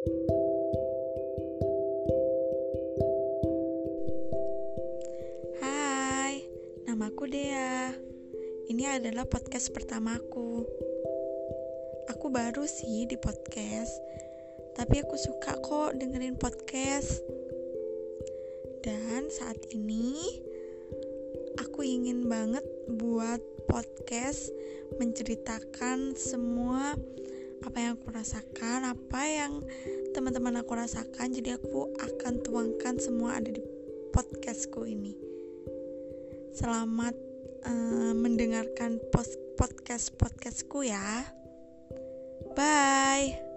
Hai, namaku Dea. Ini adalah podcast pertamaku. Aku baru sih di podcast, tapi aku suka kok dengerin podcast. Dan saat ini aku ingin banget buat podcast menceritakan semua apa yang aku rasakan, apa yang teman-teman aku rasakan. Jadi aku akan tuangkan semua ada di podcastku ini. Selamat uh, mendengarkan podcast podcastku ya. Bye.